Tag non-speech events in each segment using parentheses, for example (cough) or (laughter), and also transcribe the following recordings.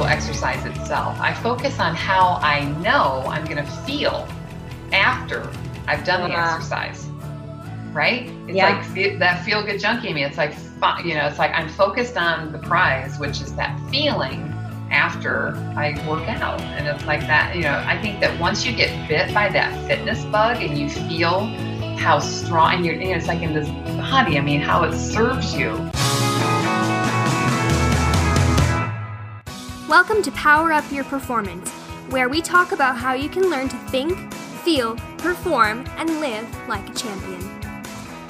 actual exercise itself. I focus on how I know I'm going to feel after I've done the uh-huh. exercise. Right? It's yeah. like that feel good junkie in me. It's like, you know, it's like I'm focused on the prize, which is that feeling after I work out. And it's like that, you know, I think that once you get bit by that fitness bug and you feel how strong, and you're, you know, it's like in this body, I mean, how it serves you. Welcome to Power Up Your Performance, where we talk about how you can learn to think, feel, perform, and live like a champion.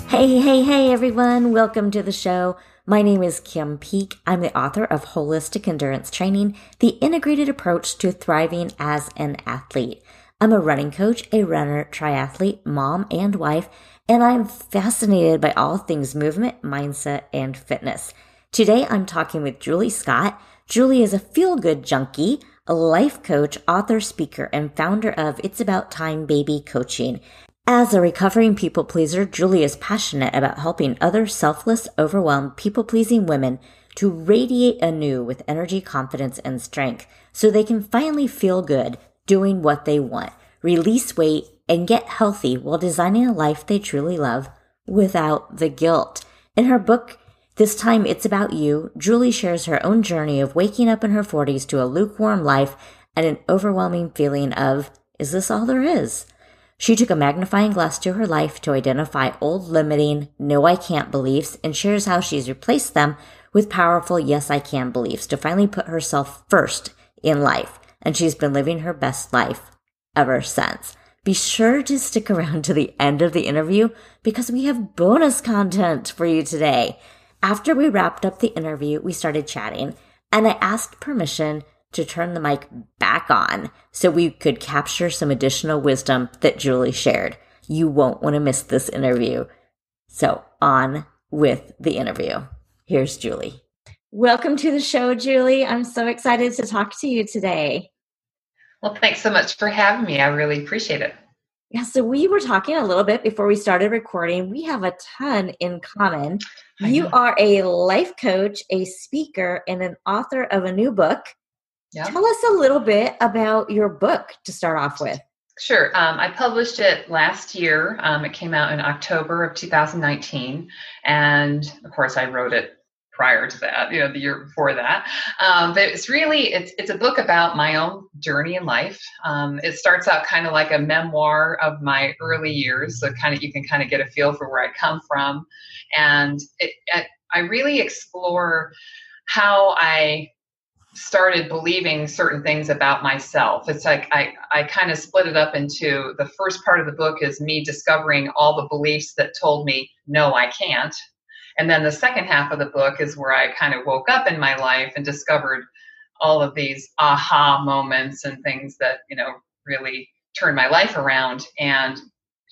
Hey, hey, hey, everyone. Welcome to the show. My name is Kim Peek. I'm the author of Holistic Endurance Training, the integrated approach to thriving as an athlete. I'm a running coach, a runner, triathlete, mom, and wife, and I'm fascinated by all things movement, mindset, and fitness. Today I'm talking with Julie Scott. Julie is a feel good junkie, a life coach, author, speaker, and founder of It's About Time Baby Coaching. As a recovering people pleaser, Julie is passionate about helping other selfless, overwhelmed, people pleasing women to radiate anew with energy, confidence, and strength so they can finally feel good doing what they want, release weight, and get healthy while designing a life they truly love without the guilt. In her book, This Time It's About You, Julie shares her own journey of waking up in her 40s to a lukewarm life and an overwhelming feeling of, is this all there is? She took a magnifying glass to her life to identify old limiting, no I can't beliefs and shares how she's replaced them with powerful yes I can beliefs to finally put herself first in life. And she's been living her best life ever since. Be sure to stick around to the end of the interview because we have bonus content for you today. After we wrapped up the interview, we started chatting and I asked permission to turn the mic back on so we could capture some additional wisdom that Julie shared. You won't want to miss this interview. So, on with the interview. Here's Julie. Welcome to the show, Julie. I'm so excited to talk to you today. Well, thanks so much for having me. I really appreciate it. Yeah, so we were talking a little bit before we started recording. We have a ton in common. You are a life coach, a speaker, and an author of a new book Yep. Tell us a little bit about your book to start off with. Sure. Um, I published it last year. Um, it came out in October of 2019. And of course, I wrote it prior to that, you know, the year before that. Um, but it's really, it's, it's a book about my own journey in life. Um, it starts out kind of like a memoir of my early years. So kind of, you can kind of get a feel for where I come from. And it, it I really explore how I started believing certain things about myself. It's like I, I kind of split it up into the first part of the book is me discovering all the beliefs that told me, no, I can't. And then the second half of the book is where I kind of woke up in my life and discovered all of these aha moments and things that, you know, really turned my life around and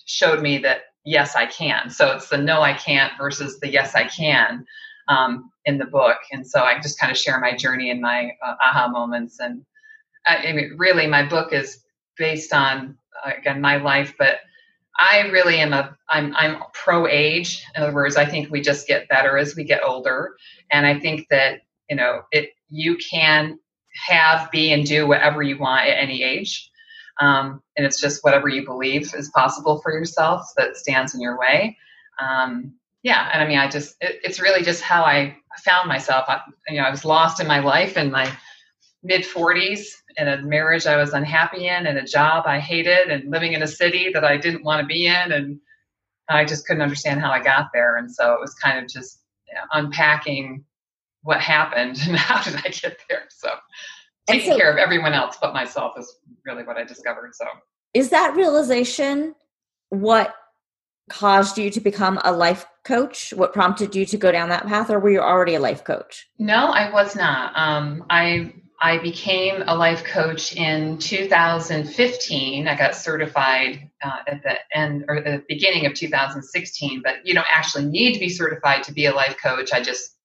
showed me that yes, I can. So it's the no, I can't versus the yes, I can um, in the book. And so I just kind of share my journey and my uh, aha moments. And I, I, mean, really, my book is based on uh, again my life, but I really am a I'm I'm pro age. In other words, I think we just get better as we get older, and I think that you know it you can have, be, and do whatever you want at any age. Um, and it's just whatever you believe is possible for yourself that stands in your way. Um, yeah and i mean i just it, it's really just how i found myself I, you know i was lost in my life in my mid 40s in a marriage i was unhappy in and a job i hated and living in a city that i didn't want to be in and i just couldn't understand how i got there and so it was kind of just you know, unpacking what happened and (laughs) how did i get there so taking so, care of everyone else but myself is really what i discovered so is that realization what caused you to become a life coach? What prompted you to go down that path, or were you already a life coach? No, I was not. Um, I I became a life coach in 2015. I got certified uh, at the end or the beginning of 2016, but you don't actually need to be certified to be a life coach. I just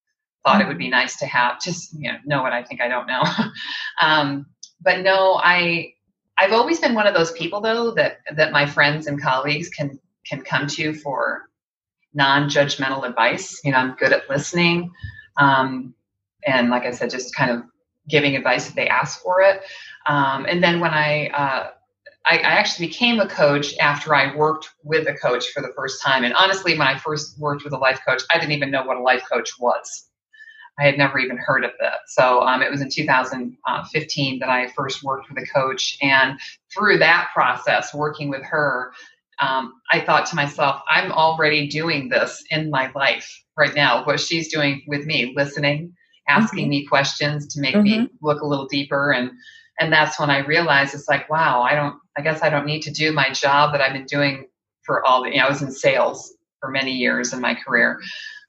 thought it would be nice to have just you know know what I think I don't know. (laughs) um, but no, I I've always been one of those people though that that my friends and colleagues can can come to for non-judgmental advice. You know, I'm good at listening, um, and like I said, just kind of giving advice if they ask for it. Um, and then when I, uh, I, I actually became a coach after I worked with a coach for the first time. And honestly, when I first worked with a life coach, I didn't even know what a life coach was. I had never even heard of that. So um, it was in 2015 that I first worked with a coach. And through that process, working with her, um, I thought to myself, I'm already doing this in my life right now. What she's doing with me, listening, asking mm-hmm. me questions to make mm-hmm. me look a little deeper. And and that's when I realized it's like, wow, I don't, I guess I don't need to do my job that I've been doing for all the, you know, I was in sales for many years in my career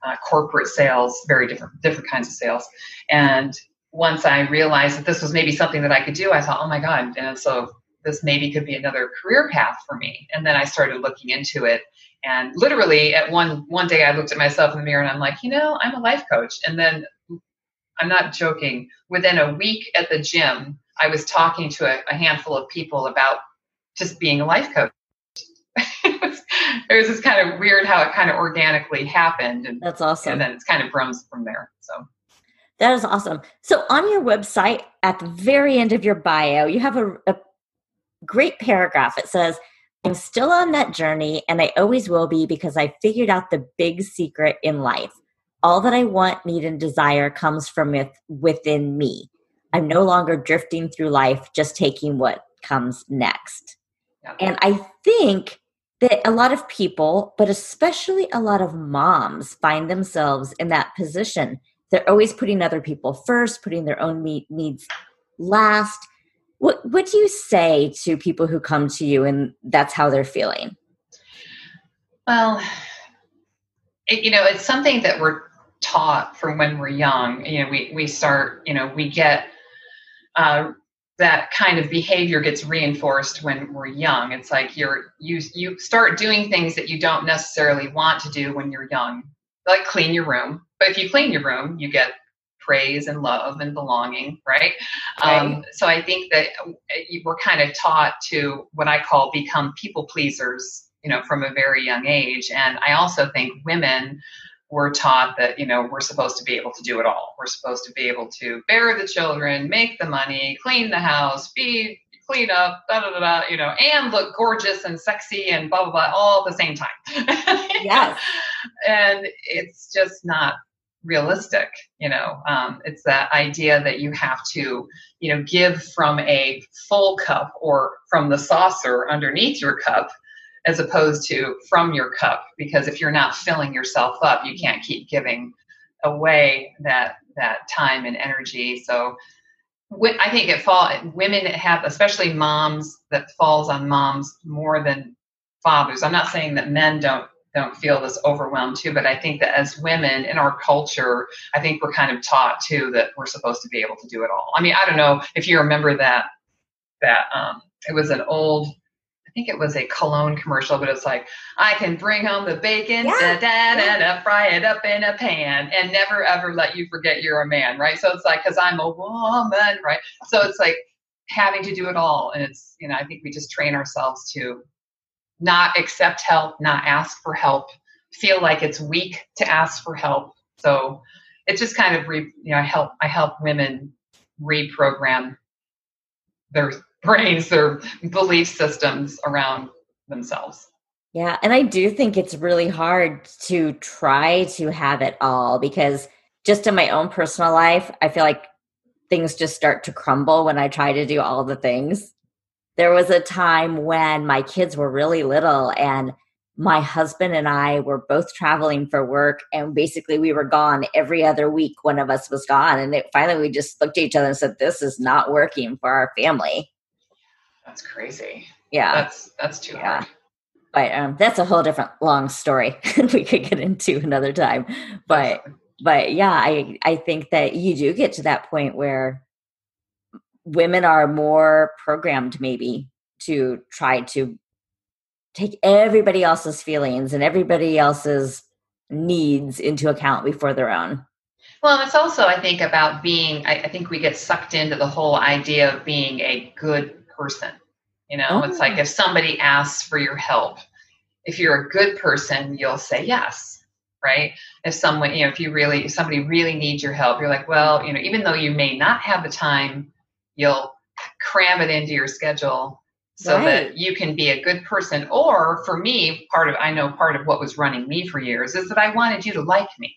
uh, corporate sales, very different different kinds of sales. And once I realized that this was maybe something that I could do, I thought, oh my god! And so this maybe could be another career path for me. And then I started looking into it. And literally, at one one day, I looked at myself in the mirror and I'm like, you know, I'm a life coach. And then I'm not joking. Within a week at the gym, I was talking to a, a handful of people about just being a life coach. (laughs) it was just kind of weird how it kind of organically happened. And that's awesome. And then it's kind of grown from there. So that is awesome. So on your website, at the very end of your bio, you have a, a great paragraph. It says, I'm still on that journey and I always will be because I figured out the big secret in life. All that I want, need, and desire comes from with, within me. I'm no longer drifting through life, just taking what comes next. Yeah. And I think that a lot of people, but especially a lot of moms, find themselves in that position. They're always putting other people first, putting their own needs last. What what do you say to people who come to you and that's how they're feeling? Well, it, you know, it's something that we're taught from when we're young. You know, we we start, you know, we get uh, that kind of behavior gets reinforced when we're young. It's like you're you you start doing things that you don't necessarily want to do when you're young, like clean your room. But if you clean your room, you get praise and love and belonging, right? right. Um, so I think that we're kind of taught to what I call become people pleasers, you know, from a very young age. And I also think women we're taught that you know we're supposed to be able to do it all. We're supposed to be able to bear the children make the money clean the house feed clean up da da da, da you know and look gorgeous and sexy and blah blah blah all at the same time. (laughs) Yes. And it's just not realistic you know. Um, it's that idea that you have to you know give from a full cup or from the saucer underneath your cup as opposed to from your cup because if you're not filling yourself up you can't keep giving away that that time and energy. So i think it fall women have especially moms that falls on moms more than fathers. I'm not saying that men don't don't feel this overwhelmed too but i think that as women in our culture i think we're kind of taught too that we're supposed to be able to do it all. I mean i don't know if you remember that that um, it was an old think it was a cologne commercial, but it's like, I can bring home the bacon, yeah. da, da, da, da, fry it up in a pan, and never ever let you forget you're a man, right? So it's like, because I'm a woman, right? So it's like having to do it all. And it's, you know, I think we just train ourselves to not accept help, not ask for help, feel like it's weak to ask for help. So it's just kind of, re, you know, I help, I help women reprogram their brains, their belief systems around themselves. Yeah, and I do think it's really hard to try to have it all because just in my own personal life, I feel like things just start to crumble when I try to do all the things. There was a time when my kids were really little and my husband and I were both traveling for work and basically we were gone every other week one of us was gone and it, finally we just looked at each other and said this is not working for our family that's crazy. Yeah. That's that's too yeah. hard. But um, that's a whole different long story (laughs) we could get into another time. But but yeah, I I think that you do get to that point where women are more programmed maybe to try to take everybody else's feelings and everybody else's needs into account before their own. Well, it's also, I think, about being, I, I, think we get sucked into the whole idea of being a good person. You know, oh. it's like oh. if somebody asks for your help, if you're a good person, you'll say yes, right? If someone, you know, if you really, if somebody really needs your help, you're like, well, you know, even though you may not have the time, you'll cram it into your schedule so right. that you can be a good person. Or for me, part of, I know part of what was running me for years is that I wanted you to like me.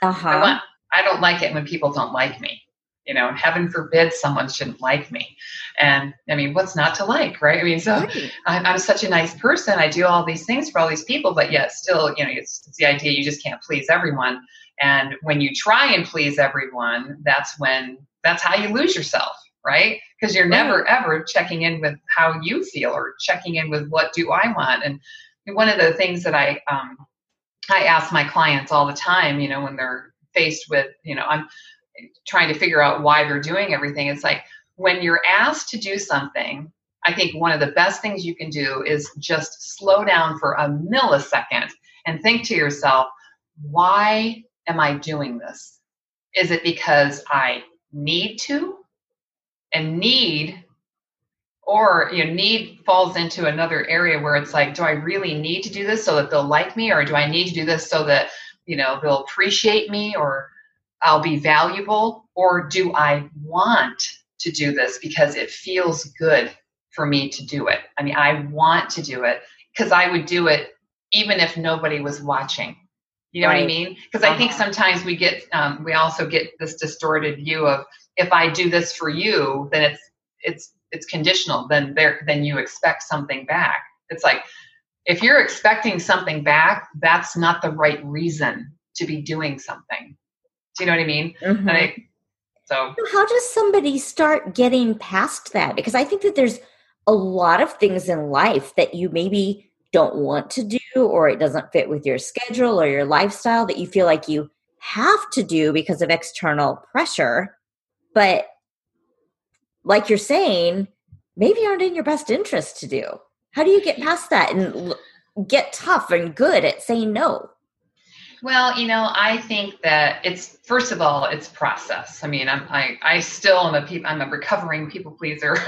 Uh-huh. I, want, I don't like it when people don't like me you know, heaven forbid someone shouldn't like me. And I mean, what's not to like, right? I mean, so right. I'm, I'm, such a nice person. I do all these things for all these people, but yet still, you know, it's, it's the idea you just can't please everyone. And when you try and please everyone, that's when, that's how you lose yourself, right? Because you're right. never ever checking in with how you feel or checking in with what do I want. And one of the things that I, um, I ask my clients all the time, you know, when they're faced with, you know, I'm, trying to figure out why they're doing everything. It's like when you're asked to do something, I think one of the best things you can do is just slow down for a millisecond and think to yourself, why am I doing this? Is it because I need to? And need, or you know, need falls into another area where it's like, do I really need to do this so that they'll like me, or do I need to do this so that you know they'll appreciate me, or I'll be valuable, or do I want to do this because it feels good for me to do it? I mean, I want to do it because I would do it even if nobody was watching. You know right. what I mean? Because uh-huh. I think uh-huh. sometimes we get, um, we also get this distorted view of if I do this for you, then it's it's it's conditional. Then there, then you expect something back. It's like if you're expecting something back, that's not the right reason to be doing something. Do you know what I mean? Mm-hmm. I, so how does somebody start getting past that? Because I think that there's a lot of things in life that you maybe don't want to do or it doesn't fit with your schedule or your lifestyle that you feel like you have to do because of external pressure. But like you're saying, maybe aren't in your best interest to do. How do you get past that and get tough and good at saying no? Well, you know, I think that it's first of all, it's process. I mean, I'm I, I still am a people I'm a recovering people pleaser. (laughs)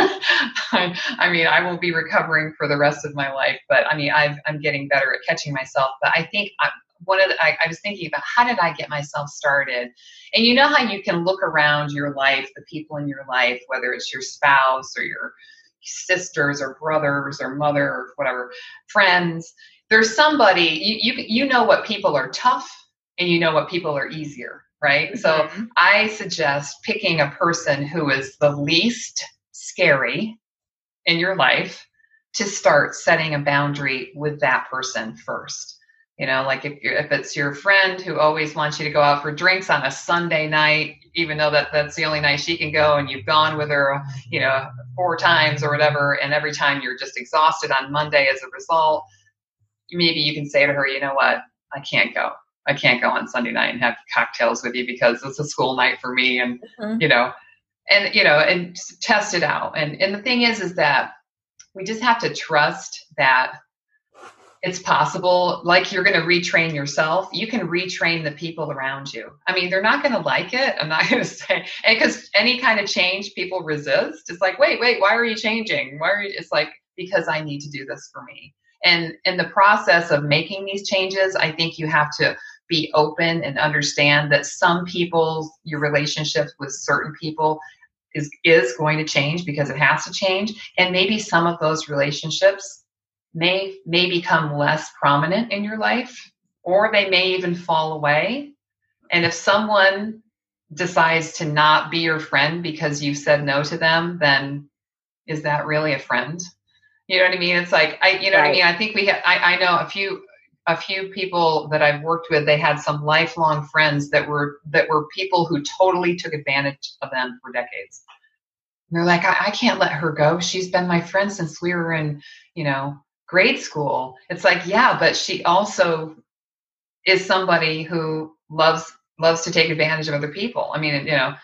I, I, mean, I will be recovering for the rest of my life, but I mean, i am getting better at catching myself. But I think I, one of the, I, I was thinking about how did I get myself started, and you know how you can look around your life, the people in your life, whether it's your spouse or your sisters or brothers or mother or whatever friends there's somebody you, you you know what people are tough and you know what people are easier right mm-hmm. so i suggest picking a person who is the least scary in your life to start setting a boundary with that person first you know like if you're if it's your friend who always wants you to go out for drinks on a sunday night even though that that's the only night she can go and you've gone with her you know four times or whatever and every time you're just exhausted on monday as a result maybe you can say to her, you know what, I can't go. I can't go on Sunday night and have cocktails with you because it's a school night for me, and mm-hmm. you know, and you know, and test it out. And and the thing is, is that we just have to trust that it's possible. Like you're going to retrain yourself, you can retrain the people around you. I mean, they're not going to like it. I'm not (laughs) going to say because any kind of change people resist. It's like, wait, wait, why are you changing? Why are you? It's like because I need to do this for me. And in the process of making these changes, I think you have to be open and understand that some people's your relationships with certain people is is going to change because it has to change. And maybe some of those relationships may may become less prominent in your life or they may even fall away. And if someone decides to not be your friend because you said no to them then is that really a friend you know what I mean? It's like I, you know right. what I mean. I think we have. I, I know a few a few people that I've worked with. They had some lifelong friends that were that were people who totally took advantage of them for decades. And they're like, I, I can't let her go. She's been my friend since we were in, you know, grade school. It's like, yeah, but she also is somebody who loves loves to take advantage of other people. I mean, you know,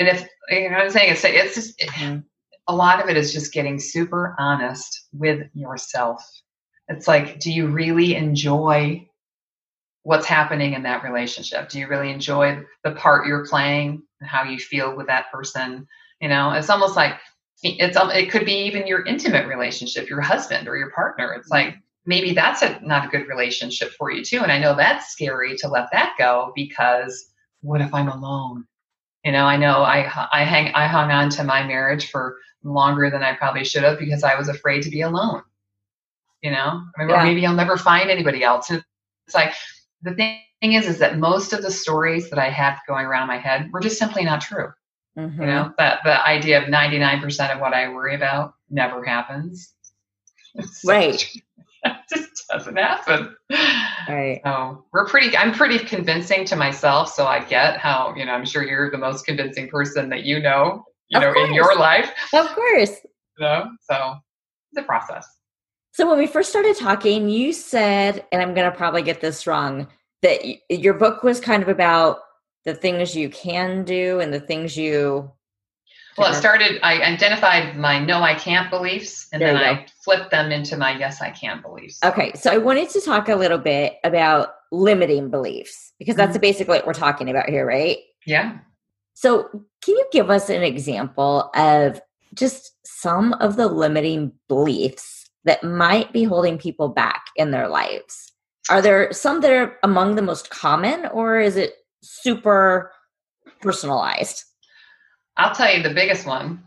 and if you know what I'm saying, it's it's just. Mm-hmm a lot of it is just getting super honest with yourself. It's like, do you really enjoy what's happening in that relationship? Do you really enjoy the part you're playing and how you feel with that person? You know, it's almost like it's um, it could be even your intimate relationship, your husband or your partner. It's like, maybe that's a not a good relationship for you too and i know that's scary to let that go because what if i'm alone you know i know i i hang i hung on to my marriage for longer than i probably should have because i was afraid to be alone you know I mean, yeah. maybe i'll never find anybody else and it's like the thing is is that most of the stories that i have going around my head were just simply not true mm-hmm. you know that the idea of 99% of what i worry about never happens right (laughs) just doesn't happen. Right. So we're pretty, I'm pretty convincing to myself. So I get how, you know, I'm sure you're the most convincing person that you know, you of know, course. in your life. Of course. You know, so it's a process. So when we first started talking, you said, and I'm going to probably get this wrong, that y- your book was kind of about the things you can do and the things you well, it started, I identified my no, I can't beliefs, and there then I flipped them into my yes, I can beliefs. Okay. So I wanted to talk a little bit about limiting beliefs because that's mm-hmm. basically what we're talking about here, right? Yeah. So can you give us an example of just some of the limiting beliefs that might be holding people back in their lives? Are there some that are among the most common, or is it super personalized? I'll tell you the biggest one.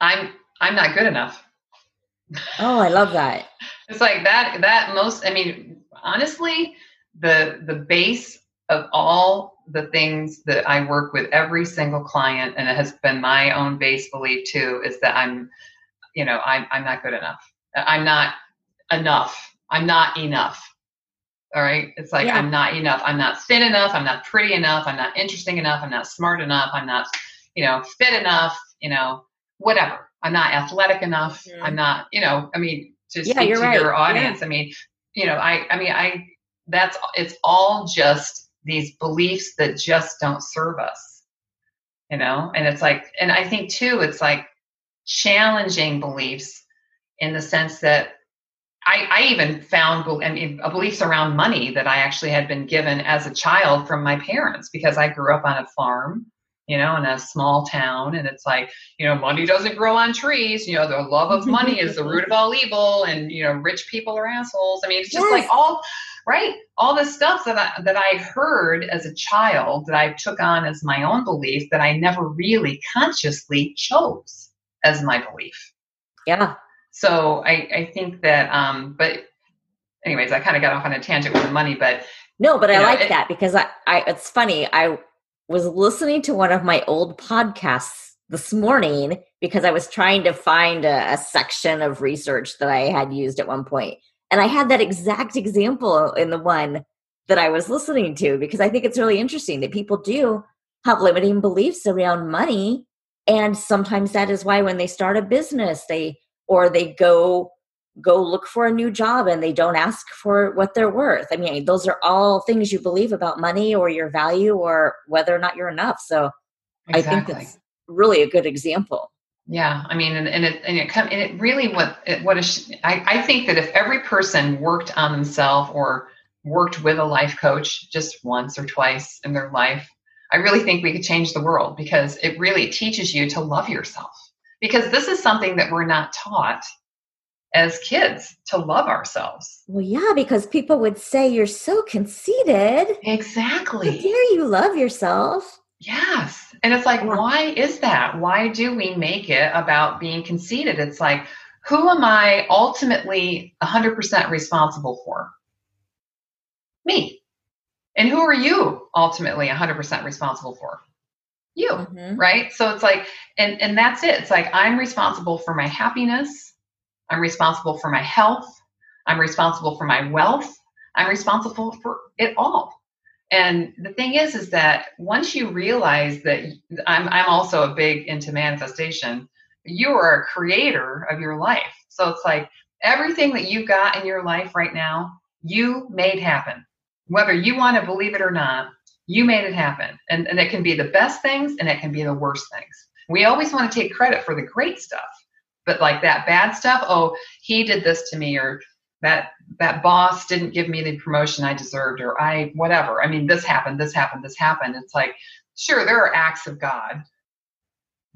I'm I'm not good enough. Oh, I love that. (laughs) it's like that that most I mean, honestly, the the base of all the things that I work with every single client and it has been my own base belief too is that I'm you know, I'm I'm not good enough. I'm not enough. I'm not enough. All right. It's like, yeah. I'm not enough. I'm not thin enough. I'm not pretty enough. I'm not interesting enough. I'm not smart enough. I'm not, you know, fit enough, you know, whatever. I'm not athletic enough. Mm-hmm. I'm not, you know, I mean, to yeah, speak to right. your audience, yeah. I mean, you know, I, I mean, I, that's, it's all just these beliefs that just don't serve us, you know? And it's like, and I think too, it's like challenging beliefs in the sense that I, I even found I mean, beliefs around money that I actually had been given as a child from my parents because I grew up on a farm, you know, in a small town. And it's like, you know, money doesn't grow on trees. You know, the love of money is the root of all evil. And, you know, rich people are assholes. I mean, it's just yes. like all, right? All this stuff that I, that I heard as a child that I took on as my own belief that I never really consciously chose as my belief. Yeah. So I, I think that, um, but anyways, I kind of got off on a tangent with the money, but no, but I know, like it, that because I, I, it's funny. I was listening to one of my old podcasts this morning because I was trying to find a, a section of research that I had used at one point, and I had that exact example in the one that I was listening to because I think it's really interesting that people do have limiting beliefs around money. And sometimes that is why when they start a business, they or they go go look for a new job and they don't ask for what they're worth. I mean, those are all things you believe about money or your value or whether or not you're enough. So exactly. I think that's really a good example. Yeah, I mean, and, and it and it and it really what it, what is I I think that if every person worked on themselves or worked with a life coach just once or twice in their life, I really think we could change the world because it really teaches you to love yourself because this is something that we're not taught as kids to love ourselves. Well, yeah, because people would say you're so conceited. Exactly. How dare you love yourself? Yes. And it's like, why is that? Why do we make it about being conceited? It's like, who am I ultimately 100% responsible for? Me. And who are you ultimately 100% responsible for? you mm-hmm. right so it's like and and that's it it's like i'm responsible for my happiness i'm responsible for my health i'm responsible for my wealth i'm responsible for it all and the thing is is that once you realize that i'm i'm also a big into manifestation you are a creator of your life so it's like everything that you've got in your life right now you made happen whether you want to believe it or not you made it happen. And, and it can be the best things and it can be the worst things. We always want to take credit for the great stuff. But like that bad stuff, oh, he did this to me, or that that boss didn't give me the promotion I deserved, or I whatever. I mean, this happened, this happened, this happened. It's like, sure, there are acts of God,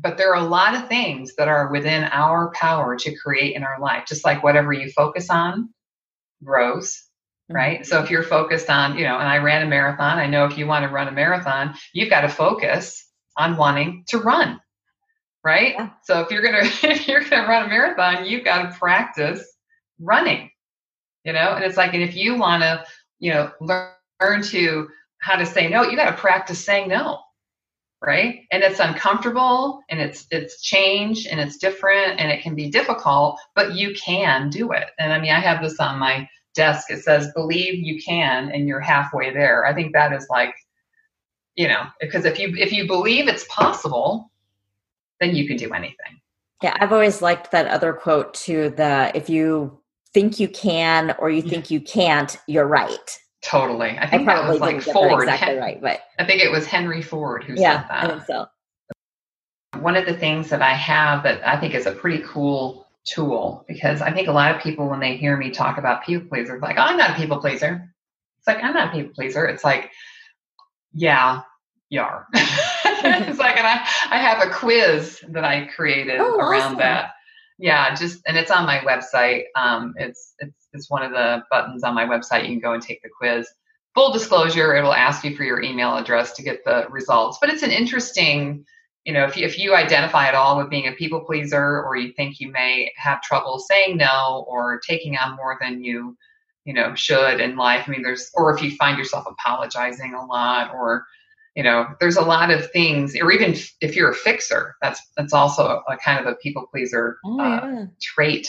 but there are a lot of things that are within our power to create in our life, just like whatever you focus on grows, right? Mm-hmm. So if you're focused on, you know, and I ran a marathon, I know if you want to run a marathon, you've got to focus on wanting to run, right? Yeah. So if you're gonna (laughs) if you're gonna run a marathon, you've got to practice running, you know. And it's like, and if you want to, you know, learn, learn to how to say no, you got to practice saying no right and it's uncomfortable and it's it's change and it's different and it can be difficult but you can do it and i mean i have this on my desk it says believe you can and you're halfway there i think that is like you know because if you if you believe it's possible then you can do anything yeah i've always liked that other quote too the if you think you can or you think you can't you're right Totally. I think I that was like Ford. Exactly right, but I think it was Henry Ford who yeah, said that. I think so. One of the things that I have that I think is a pretty cool tool because I think a lot of people when they hear me talk about people pleasers, like, oh, I'm not a people pleaser. It's like I'm not a people pleaser. It's like, yeah, you are. (laughs) it's like, and I I have a quiz that I created oh, around awesome. that. Yeah, just and it's on my website. Um, it's it's it's one of the buttons on my website. You can go and take the quiz. Full disclosure, it will ask you for your email address to get the results. But it's an interesting, you know, if you, if you identify at all with being a people pleaser or you think you may have trouble saying no or taking on more than you, you know, should in life. I mean, there's, or if you find yourself apologizing a lot or, you know there's a lot of things or even if you're a fixer that's that's also a, kind of a people pleaser oh, uh, trait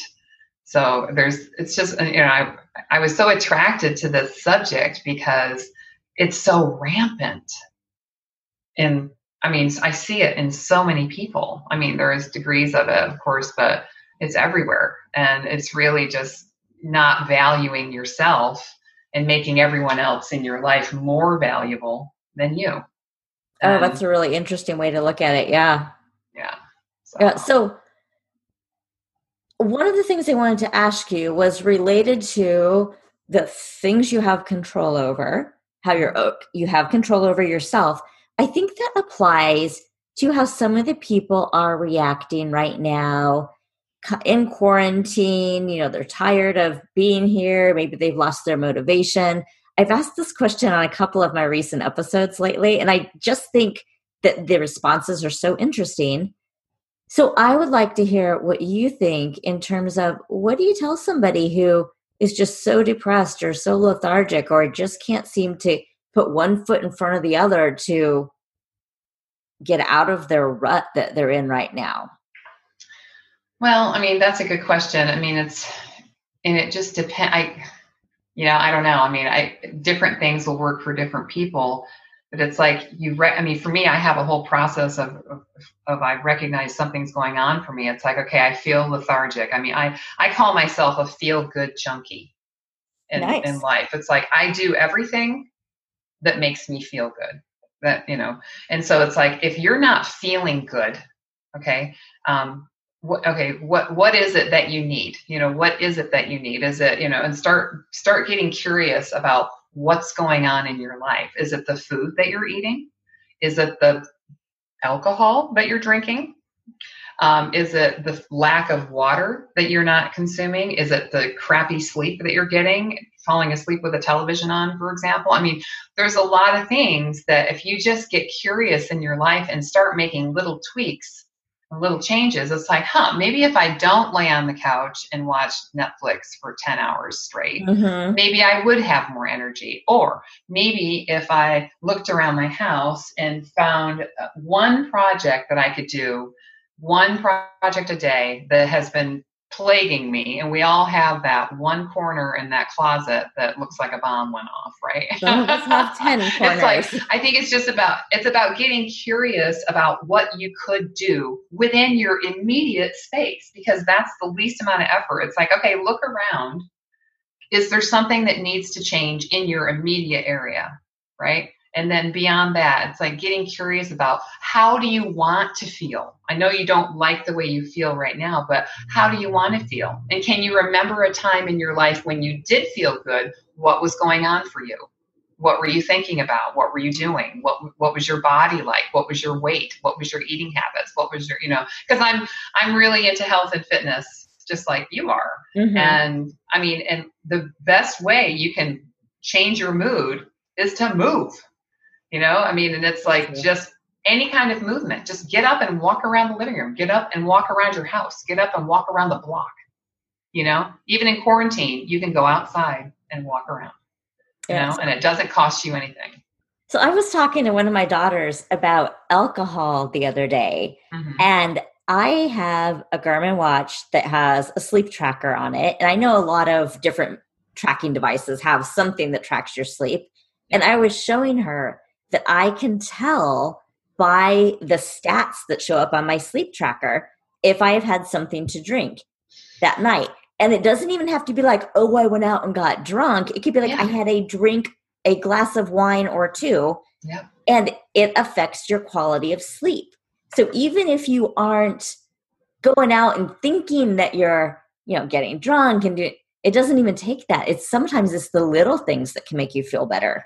so there's, it's just, you know, I, I was so attracted to this subject because it's so rampant. And I mean, I see it in so many people. I mean, there is degrees of it, of course, but it's everywhere. And it's really just not valuing yourself and making everyone else in your life more valuable than you. Oh, um, that's a really interesting way to look at it. Yeah. Yeah. So. Yeah. So one of the things I wanted to ask you was related to the things you have control over, how you're you have control over yourself. I think that applies to how some of the people are reacting right now in quarantine. You know, they're tired of being here. Maybe they've lost their motivation. I've asked this question on a couple of my recent episodes lately, and I just think that the responses are so interesting so I would like to hear what you think in terms of what do you tell somebody who is just so depressed or so lethargic or just can't seem to put one foot in front of the other to get out of their rut that they're in right now? Well, I mean, that's a good question. I mean, it's, and it just depends. I, you know, I don't know. I mean, I, different things will work for different people but it's like you re- i mean for me i have a whole process of, of, of i recognize something's going on for me it's like okay i feel lethargic i mean i i call myself a feel good junkie in, nice. in life it's like i do everything that makes me feel good that you know and so it's like if you're not feeling good okay um what, okay what what is it that you need you know what is it that you need is it you know and start start getting curious about what's going on in your life. Is it the food that you're eating? Is it the alcohol that you're drinking? Um, is it the lack of water that you're not consuming? Is it the crappy sleep that you're getting, falling asleep with a television on, for example? I mean, there's a lot of things that if you just get curious in your life and start making little tweaks, little changes, it's like, huh, maybe if I don't lay on the couch and watch Netflix for 10 hours straight, mm-hmm. maybe I would have more energy. Or maybe if I looked around my house and found uh, one project that I could do, one project a day that has been plaguing me and we all have that one corner in that closet that looks like a bomb went off right? Some of us have (laughs) 10 corners. it's like i think it's just about it's about getting curious about what you could do within your immediate space because that's the least amount of effort. It's like okay look around. Is there something that needs to change in your immediate area right and then beyond that, it's like getting curious about how do you want to feel? I know you don't like the way you feel right now, but how do you want to feel? And can you remember a time in your life when you did feel good? What was going on for you? what were you thinking about what were you doing what what was your body like what was your weight what was your eating habits what was your you know because i'm i'm really into health and fitness just like you are Mhm. and i mean and the best way you can change your mood is to move you know i mean and it's like True. just any kind of movement just get up and walk around the living room get up and walk around your house get up and walk around the block you know even in quarantine you can go outside and walk around you Yes. know and it doesn't cost you anything So I was talking to one of my daughters about alcohol the other day, Mhm. and I have a Garmin watch that has a sleep tracker on it. And I know a lot of different tracking devices have something that tracks your sleep. And I was showing her that I can tell by the stats that show up on my sleep tracker if I have had something to drink that night. And it doesn't even have to be like, oh, I went out and got drunk. It could be like, Yeah. I had a drink, a glass of wine or two, Yep. and it affects your quality of sleep. So even if you aren't going out and thinking that you're, you know, getting drunk and do, it doesn't even take that. It's sometimes it's the little things that can make you feel better.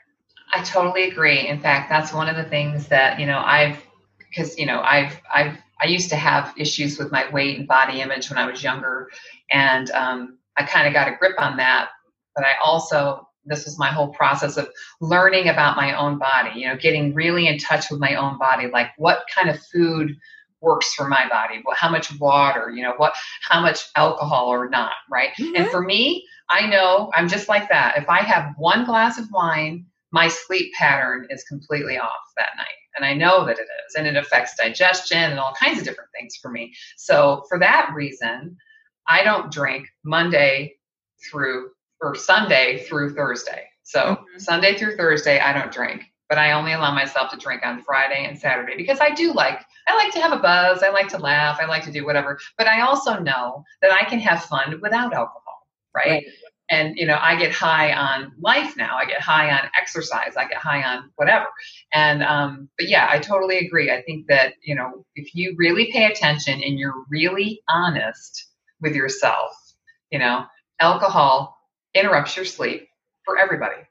I totally agree. In fact, that's one of the things that, you know, I've because, you know, I've I've I used to have issues with my weight and body image when I was younger and um, I kind of got a grip on that, but I also this was my whole process of learning about my own body, you know, getting really in touch with my own body, like what kind of food works for my body, well, how much water, you know, what how much alcohol or not, right? And for me, I know I'm just like that. If I have one glass of wine, my sleep pattern is completely off that night. And I know that it is. And it affects digestion and all kinds of different things for me. So for that reason, I don't drink Monday through or Sunday through Thursday. So Mhm. Sunday through Thursday, I don't drink. But I only allow myself to drink on Friday and Saturday because I do like I like to have a buzz, I like to laugh, I like to do whatever. But I also know that I can have fun without alcohol, right? Right. And you know i get high on life now. I get high on exercise. I get high on whatever. And um but yeah i totally agree. I think that you know if you really pay attention and you're really honest with yourself you know alcohol interrupts your sleep for everybody.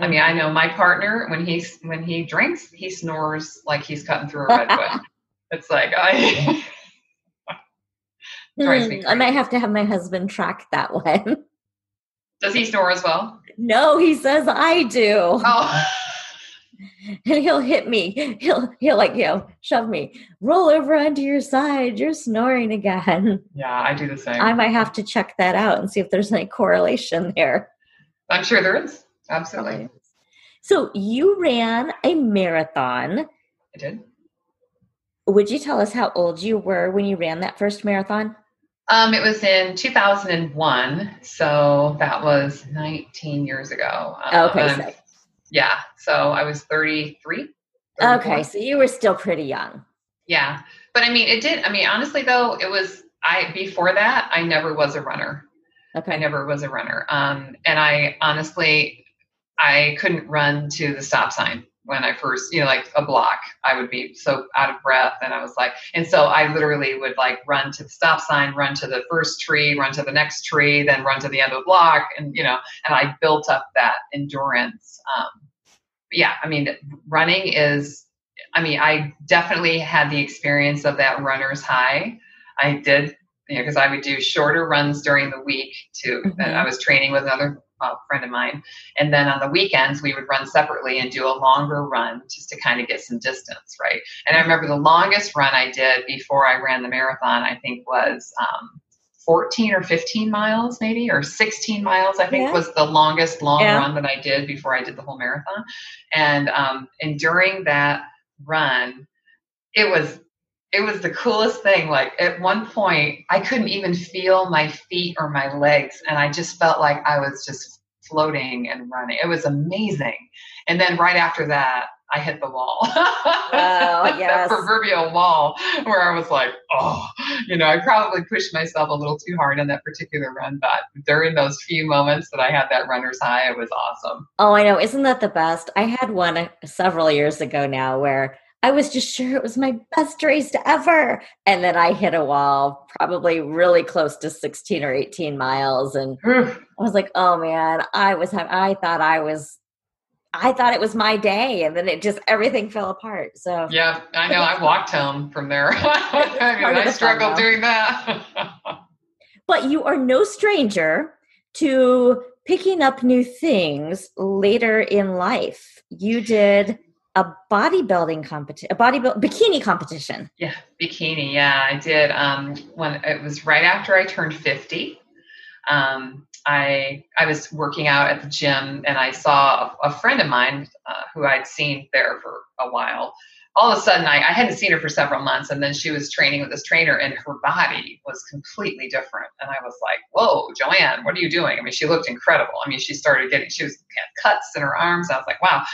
I mean i know my partner when he's when he drinks he snores like he's cutting through a redwood (laughs) it's like i (laughs) Hmm, I might have to have my husband track that (laughs) one. Does he snore as well no, he says I do. oh (laughs) and he'll hit me. He'll he'll like you know shove me. Roll over onto your side. You're snoring again. yeah i do the same I might have to check that out and see if there's any correlation there. I'm sure there is. Absolutely. So you ran a marathon. I did. Would you tell us how old you were when you ran that first marathon? Um, it was in 2001, so that was 19 years ago. Um, Okay, so- yeah, so I was 33. Okay, so you were still pretty young. Yeah, but I mean, it did. I mean, honestly, though, it was I before that I never was a runner. Okay, I never was a runner. Um, and I honestly, I couldn't run to the stop sign when I first, you know, like a block. I would be so out of breath, and I was like, and so I literally would like run to the stop sign, run to the first tree, run to the next tree, then run to the end of the block, and you know, and I built up that endurance. Um, yeah, I mean, running is. I mean, I definitely had the experience of that runner's high. I did you know, because I would do shorter runs during the week too. Mhm. And I was training with another uh, friend of mine, and then on the weekends we would run separately and do a longer run just to kind of get some distance, right? And I remember the longest run I did before I ran the marathon, I think was um, 14 or 15 miles, maybe, or 16 miles. I think Yeah. was the longest long Yeah. run that I did before I did the whole marathon. And um, and during that run, it was it was the coolest thing. Like at one point, I couldn't even feel my feet or my legs, and I just felt like I was just floating and running. It was amazing. And then right after that, I hit the wall. (laughs) Oh, yes. that proverbial wall where I was like, oh, you know, I probably pushed myself a little too hard on that particular run, but during those few moments that I had that runner's high, it was awesome. Oh, I know. Isn't that the best? I had one uh, several years ago now where I was just sure it was my best race ever. And then I hit a wall, probably really close to 16 or 18 miles. And I was like, oh man, I was, I thought I was, I thought it was my day, and then it just everything fell apart. So yeah, I know. I walked home from there. (laughs) I, mean, I struggled doing that. (laughs) but you are no stranger to picking up new things later in life. You did a bodybuilding competition, a bodybuilding bikini competition. Yeah, bikini. Yeah, I did. Um, when it was right after I turned fifty. Um, I I was working out at the gym and I saw a, a friend of mine uh, who I'd seen there for a while. All of a sudden, I, I hadn't seen her for several months, and then she was training with this trainer, and her body was completely different. And I was like, "Whoa, Joanne, what are you doing?" I mean, she looked incredible. I mean, she started getting she was cuts in her arms. I was like, "Wow!"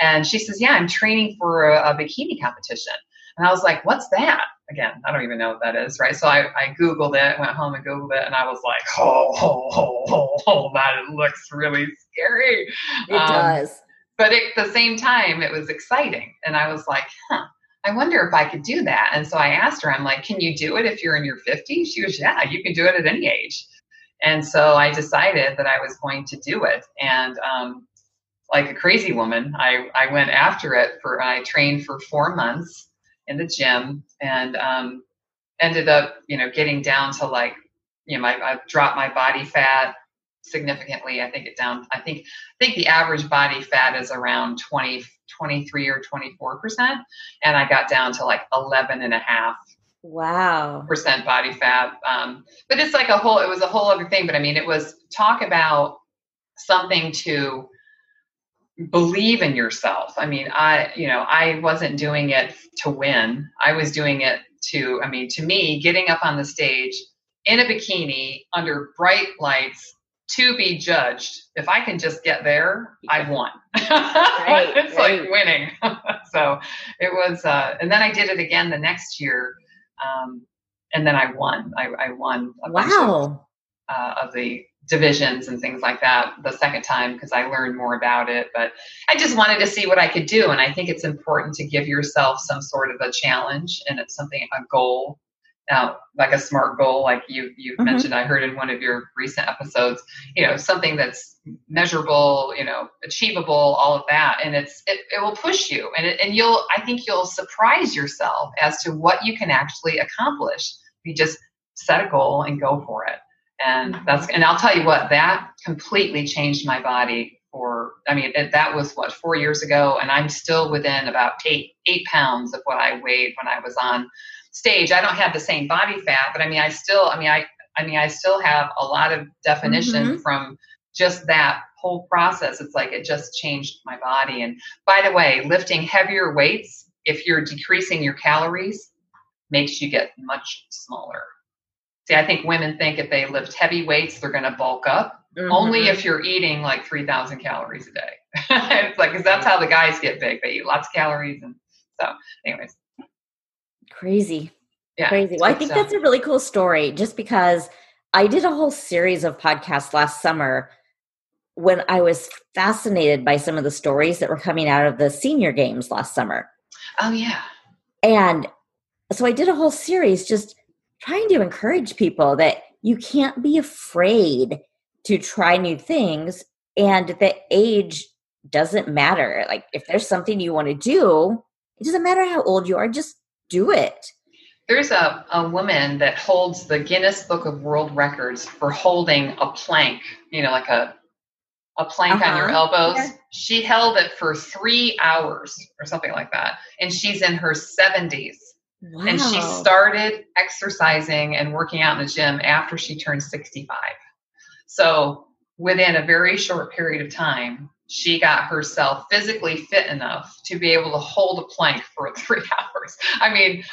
And she says, "Yeah, I'm training for a, a bikini competition." And I was like, "What's that?" again, I don't even know what that is, right? So I, I Googled it, went home and Googled it, and I was like, oh, oh, oh, oh, oh that looks really scary. It um, does. But at the same time, it was exciting. And I was like, huh, I wonder if I could do that. And so I asked her, I'm like, can you do it if you're in your 50s? She goes, yeah, you can do it at any age. And so I decided that I was going to do it. And um, like a crazy woman, I, I went after it for, I trained for four months in the gym and um, ended up, you know, getting down to like, you know, my, I dropped my body fat significantly. I think it down, I think, I think the average body fat is around 20, 23 or 24%. And I got down to like 11 and a half wow percent body fat um, but it's like a whole it was a whole other thing but i mean it was talk about something to believe in yourself. I mean, I, you know, I wasn't doing it to win. I was doing it to, I mean, to me, getting up on the stage in a bikini under bright lights to be judged. If I can just get there, I've won. (laughs) Right, it's right. like winning. (laughs) so it was, uh, and then I did it again the next year. Um, and then I won. I, I won. wow. Of, uh, of the divisions and things like that the second time because I learned more about it. But I just wanted to see what I could do. And I think it's important to give yourself some sort of a challenge and it's something, a goal. Uh, like a smart goal, like you you mm-hmm. mentioned, I heard in one of your recent episodes. You know, something that's measurable, you know, achievable, all of that, and it's it, it will push you, and it, and you'll I think you'll surprise yourself as to what you can actually accomplish. You just set a goal and go for it and that's and i'll tell you what that completely changed my body for i mean it, that was what four years ago and i'm still within about eight eight pounds of what i weighed when i was on stage i don't have the same body fat but i mean i still i mean i i mean i still have a lot of definition mm-hmm. from just that whole process it's like it just changed my body and by the way lifting heavier weights if you're decreasing your calories makes you get much smaller See, I think women think if they lift heavy weights, they're going to bulk up. Mm-hmm. Only if you're eating like 3,000 calories a day. (laughs) it's like, because that's how the guys get big. They eat lots of calories. And so, anyways. Crazy. Yeah. Crazy. Well, I think that's a really cool story just because I did a whole series of podcasts last summer when I was fascinated by some of the stories that were coming out of the senior games last summer. Oh, yeah. And so I did a whole series just trying to encourage people that you can't be afraid to try new things and that age doesn't matter. Like if there's something you want to do, it doesn't matter how old you are, just do it. There's a, a woman that holds the Guinness Book of World Records for holding a plank, you know, like a a plank uh-huh. on your uh-huh. elbows. Yeah. She held it for three hours or something like that. And she's in her 70s. Wow. And she started exercising and working out in the gym after she turned 65. So within a very short period of time, she got herself physically fit enough to be able to hold a plank for (laughs) three hours. I mean,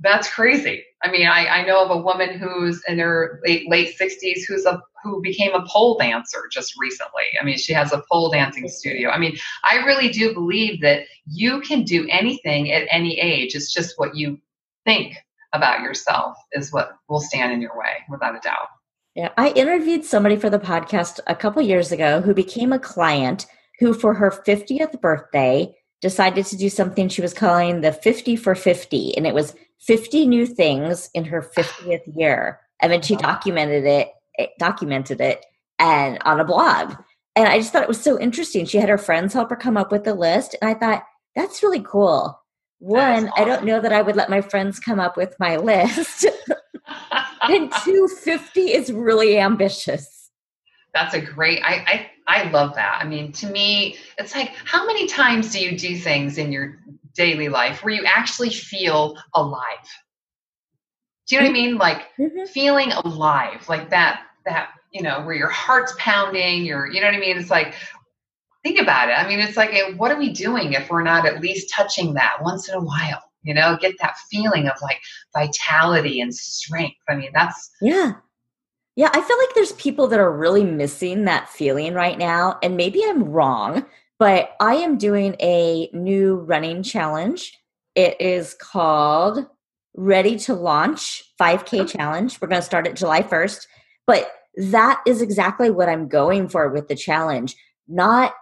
that's crazy. I mean, I, I know of a woman who's in her late late 60s who's a who became a pole dancer just recently. I mean, she has a pole dancing studio. I mean, I really do believe that you can do anything at any age. It's just what you think about yourself is what will stand in your way, without a doubt. Yeah, I interviewed somebody for the podcast a couple years ago who became a client who, for her 50th birthday, decided to do something she was calling the 50 for 50. And it was 50 new things in her (sighs) 50th year. And then she documented it, it documented it and on a blog. and I just thought it was so interesting. She had her friends help her come up with the list, and I thought that's really cool. One, awesome. I don't know that I would let my friends come up with my (laughs) list. And (laughs) 250 is really ambitious. That's a great I, I I love that. I mean, to me, it's like how many times do you do things in your daily life where you actually feel alive? Do you know what I mean? Like mm-hmm. feeling alive, like that that you know where your heart's pounding. You're you know what I mean? It's like think about it. I mean, it's like what are we doing if we're not at least touching that once in a while? You know, get that feeling of like vitality and strength. I mean, that's yeah. Yeah, I feel like there's people that are really missing that feeling right now. And maybe I'm wrong, but I am doing a new running challenge. It is called Ready to Launch 5K Challenge. We're going to start it July 1st. But that is exactly what I'm going for with the challenge. Not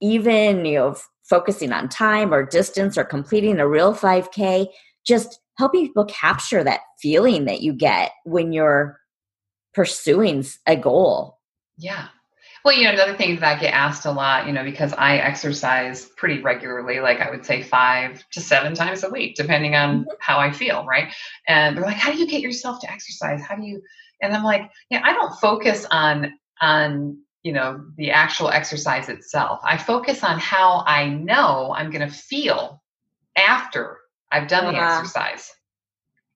even, you know, focusing on time or distance or completing a real 5K, just helping people capture that feeling that you get when you're pursuing a goal. Yeah. Well, you know, another thing that I get asked a lot, you know, because I exercise pretty regularly, like I would say five to seven times a week, depending on mm-hmm. how I feel, right? And they're like, "How do you get yourself to exercise? How do you?" And I'm like, "Yeah, I don't focus on on you know the actual exercise itself. I focus on how I know I'm going to feel after I've done uh-huh. the exercise."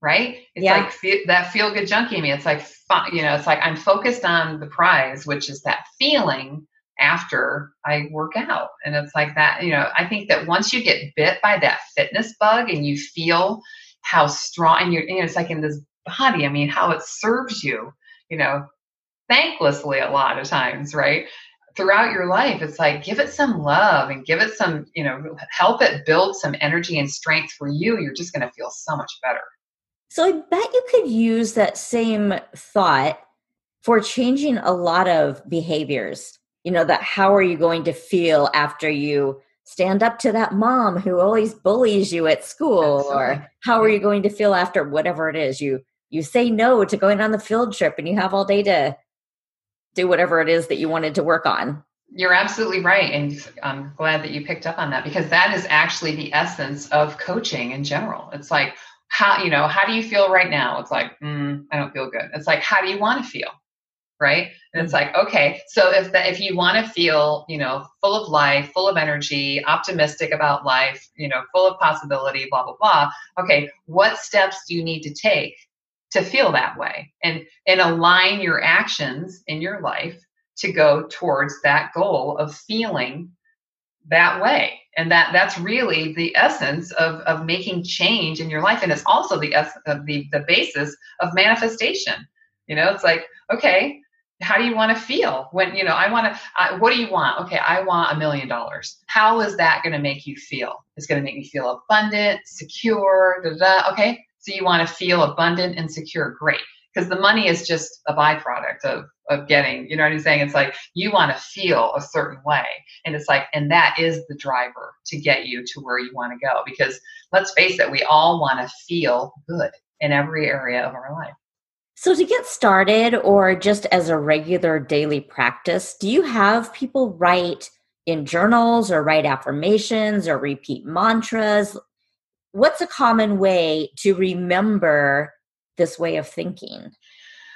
right? It's yeah. like that feel good junkie me. It's like you know, it's like I'm focused on the prize, which is that feeling after I work out. And it's like that, you know, I think that once you get bit by that fitness bug and you feel how strong and you're, you know, it's like in this body, I mean, how it serves you, you know, thanklessly a lot of times, right? Throughout your life, it's like give it some love and give it some, you know, help it build some energy and strength for you. You're just going to feel so much better. So I bet you could use that same thought for changing a lot of behaviors. You know, that how are you going to feel after you stand up to that mom who always bullies you at school Absolutely. or how are you going to feel after whatever it is you you say no to going on the field trip and you have all day to do whatever it is that you wanted to work on. You're absolutely right and i'm glad that you picked up on that because that is actually the essence of coaching in general. It's like how you know how do you feel right now? It's like mm, i don't feel good. It's like how do you want to feel? Right? And it's like okay so if that if you want to feel you know full of life full of energy optimistic about life you know full of possibility blah blah blah okay what steps do you need to take to feel that way and and align your actions in your life to go towards that goal of feeling that way. And that that's really the essence of of making change in your life. And it's also the of the the basis of manifestation. You know it's like okay how do you want to feel when you know i want to what do you want? Okay i want a million dollars. How is that going to make you feel? It's going to make me feel abundant secure da, da, okay so you want to feel abundant and secure great. Because the money is just a byproduct of of getting you know what i'm saying? It's like you want to feel a certain way. And it's like and that is the driver to get you to where you want to go. Because let's face it we all want to feel good in every area of our life. So to get started or just as a regular daily practice do you have people write in journals or write affirmations or repeat mantras what's a common way to remember this way of thinking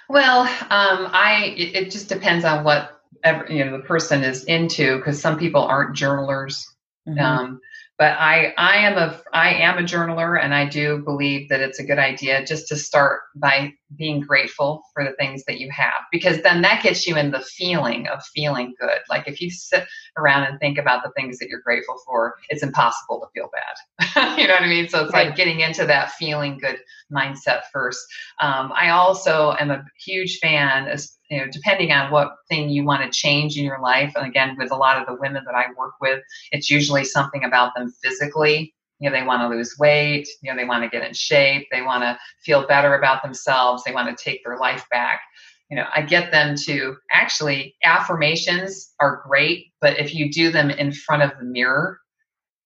well, um, I it, it, just depends on what ever, you know the person is into because some people aren't journalers. Mm-hmm. Um, but I I am a I am a journaler and I do believe that it's a good idea just to start by being grateful for the things that you have because then that gets you in the feeling of feeling good. Like if you sit around and think about the things that you're grateful for, it's impossible to feel bad. (laughs) you know what I mean? So it's right. like getting into that feeling good mindset first. Um, I also am a huge fan, as you know, depending on what thing you want to change in your life. And again, with a lot of the women that I work with, it's usually something about them physically. You know they want to lose weight you know they want to get in shape they want to feel better about themselves they want to take their life back. You know i get them to actually affirmations are great but if you do them in front of the mirror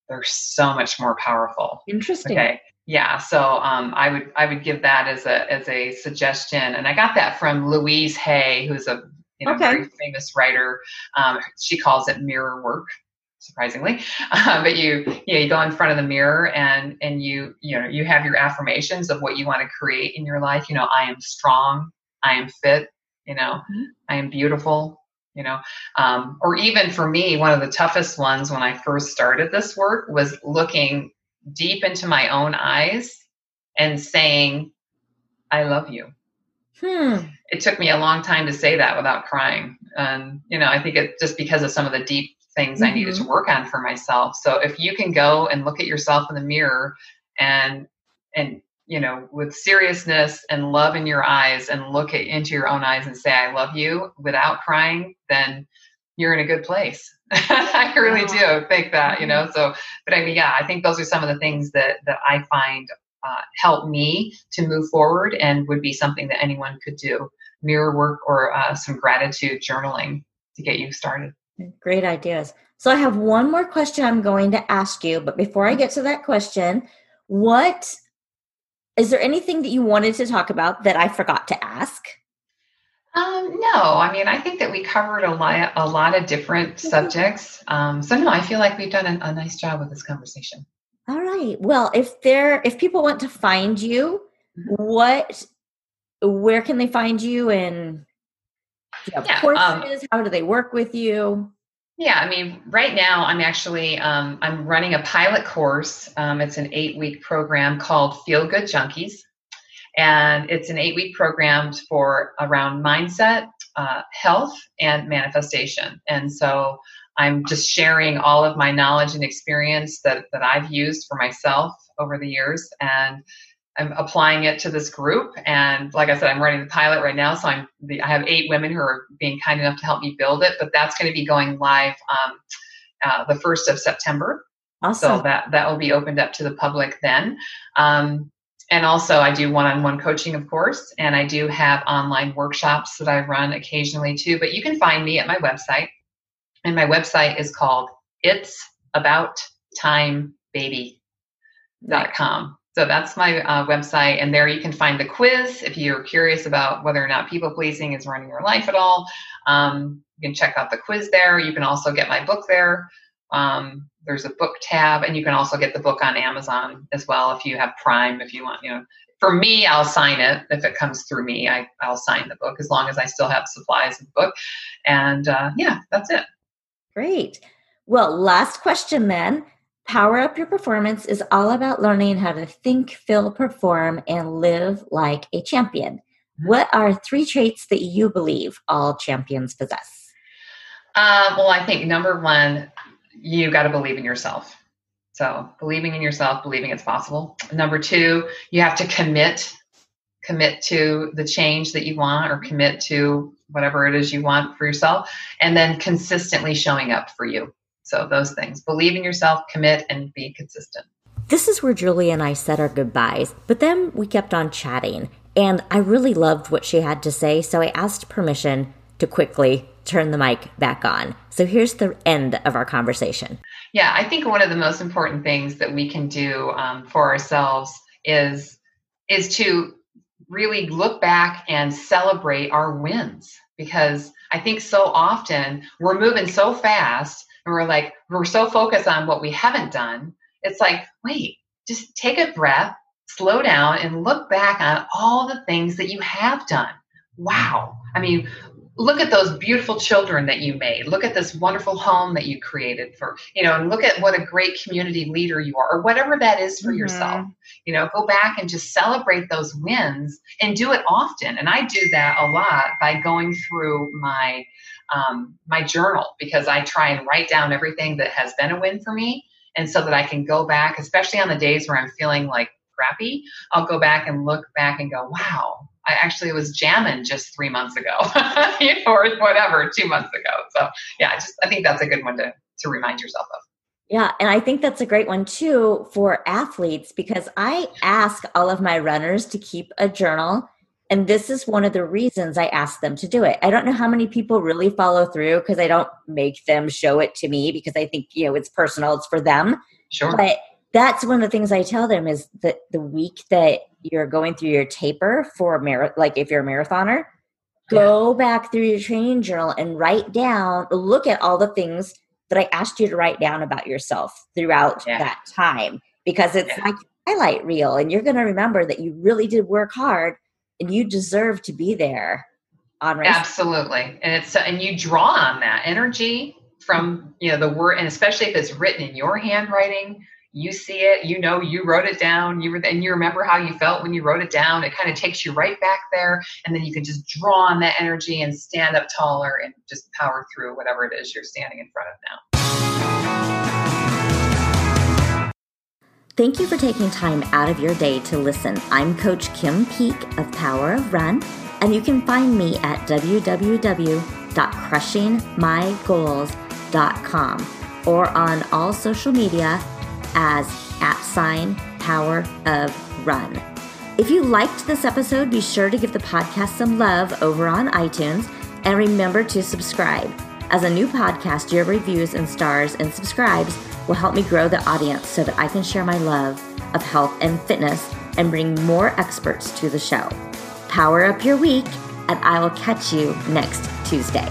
they're so much more powerful. Interesting. Okay yeah so um, i would i would give that as a as a suggestion and i got that from louise hay who's a you know, Okay. very famous writer. Um, she calls it mirror work, surprisingly. (laughs) Uh, but you, you know, you go in front of the mirror and and you, you know, you have your affirmations of what you want to create in your life. You know, I am strong. I am fit. You know, Mhm. I am beautiful. You know, um, or even for me, one of the toughest ones when I first started this work was looking deep into my own eyes and saying, I love you. Hmm. It took me a long time to say that without crying. And, you know, I think it just because of some of the deep things I needed to work on for myself. So if you can go and look at yourself in the mirror and, and, you know, with seriousness and love in your eyes and look at, into your own eyes and say, I love you without crying, then you're in a good place. (laughs) I really do think that, you know, so, but I mean, yeah, I think those are some of the things that, that I find uh, help me to move forward and would be something that anyone could do mirror work or uh, some gratitude journaling to get you started. Great ideas. So I have one more question I'm going to ask you, but before I get to that question, what is there anything that you wanted to talk about that I forgot to ask? Um, no, I mean, I think that we covered a lot, a lot of different subjects. Um, so no, I feel like we've done a, a nice job with this conversation. All right. Well, if they're if people want to find you, Mhm. what where can they find you and do you Yeah, courses? um, How do they work with you? Yeah, I mean, right now I'm actually um, I'm running a pilot course. Um, it's an eight week program called Feel Good Junkies, and it's an eight week program for around mindset, uh, health, and manifestation. And so I'm just sharing all of my knowledge and experience that that I've used for myself over the years, and I'm applying it to this group. And like I said, I'm running the pilot right now. So I'm the, I have eight women who are being kind enough to help me build it, but that's going to be going live um, uh, the 1st of September. Awesome. So that, that will be opened up to the public then. Um, and also I do one-on-one coaching, of course, and I do have online workshops that I run occasionally too, but you can find me at my website. And my website is called It's About Time Baby dot com. So that's my uh, website, and there you can find the quiz if you're curious about whether or not people pleasing is running your life at all. Um, you can check out the quiz there. You can also get my book there. Um, there's a book tab, and you can also get the book on Amazon as well if you have Prime. If you want, you know, for me, I'll sign it if it comes through me. I, I'll sign the book as long as I still have supplies of the book. And uh, yeah, that's it. Great. Well, last question then. Power Up Your Performance is all about learning how to think, feel, perform, and live like a champion. What are three traits that you believe all champions possess? Uh, well, I think number one, you got to believe in yourself. So believing in yourself, believing it's possible. Number two, you have to commit, commit to the change that you want or commit to whatever it is you want for yourself. And then consistently showing up for you. So those things, believe in yourself, commit, and be consistent. This is where Julie and I said our goodbyes, but then we kept on chatting, and I really loved what she had to say, so I asked permission to quickly turn the mic back on. So here's the end of our conversation. Yeah, I think one of the most important things that we can do um, for ourselves is is to really look back and celebrate our wins because I think so often we're moving so fast and we're like we're so focused on what we haven't done. It's like, wait, just take a breath, slow down and look back on all the things that you have done. Wow. I mean, look at those beautiful children that you made. Look at this wonderful home that you created for you know and look at what a great community leader you are or whatever that is for Mhm. yourself. You know go back and just celebrate those wins and do it often. And i do that a lot by going through my um, my journal because i try and write down everything that has been a win for me. And so that i can go back especially on the days where i'm feeling like crappy i'll go back and look back and go wow I actually was jamming just three months ago, (laughs) you know, or whatever, two months ago. So yeah, I just I think that's a good one to to remind yourself of. Yeah, and I think that's a great one too for athletes because I ask all of my runners to keep a journal. And this is one of the reasons I ask them to do it. I don't know how many people really follow through because I don't make them show it to me because I think, you know, it's personal, it's for them. Sure. But that's one of the things I tell them is that the week that you're going through your taper for a mar- like if you're a marathoner, go back through your training journal and write down, look at all the things that I asked you to write down about yourself throughout yeah. that time because it's yeah. like highlight reel and you're going to remember that you really did work hard and you deserve to be there on race. Absolutely. And it's and you draw on that energy from, you know, the word and especially if it's written in your handwriting, you see it, you know, you wrote it down, you were, and you remember how you felt when you wrote it down. It kind of takes you right back there, and then you can just draw on that energy and stand up taller and just power through whatever it is you're standing in front of now. Thank you for taking time out of your day to listen. I'm Coach Kim Peek of Power of Run, and you can find me at www.crushingmygoals.com or on all social media as at sign power of run. If you liked this episode, be sure to give the podcast some love over on iTunes and remember to subscribe. As a new podcast, your reviews and stars and subscribes will help me grow the audience so that I can share my love of health and fitness and bring more experts to the show. Power up your week, and I will catch you next Tuesday.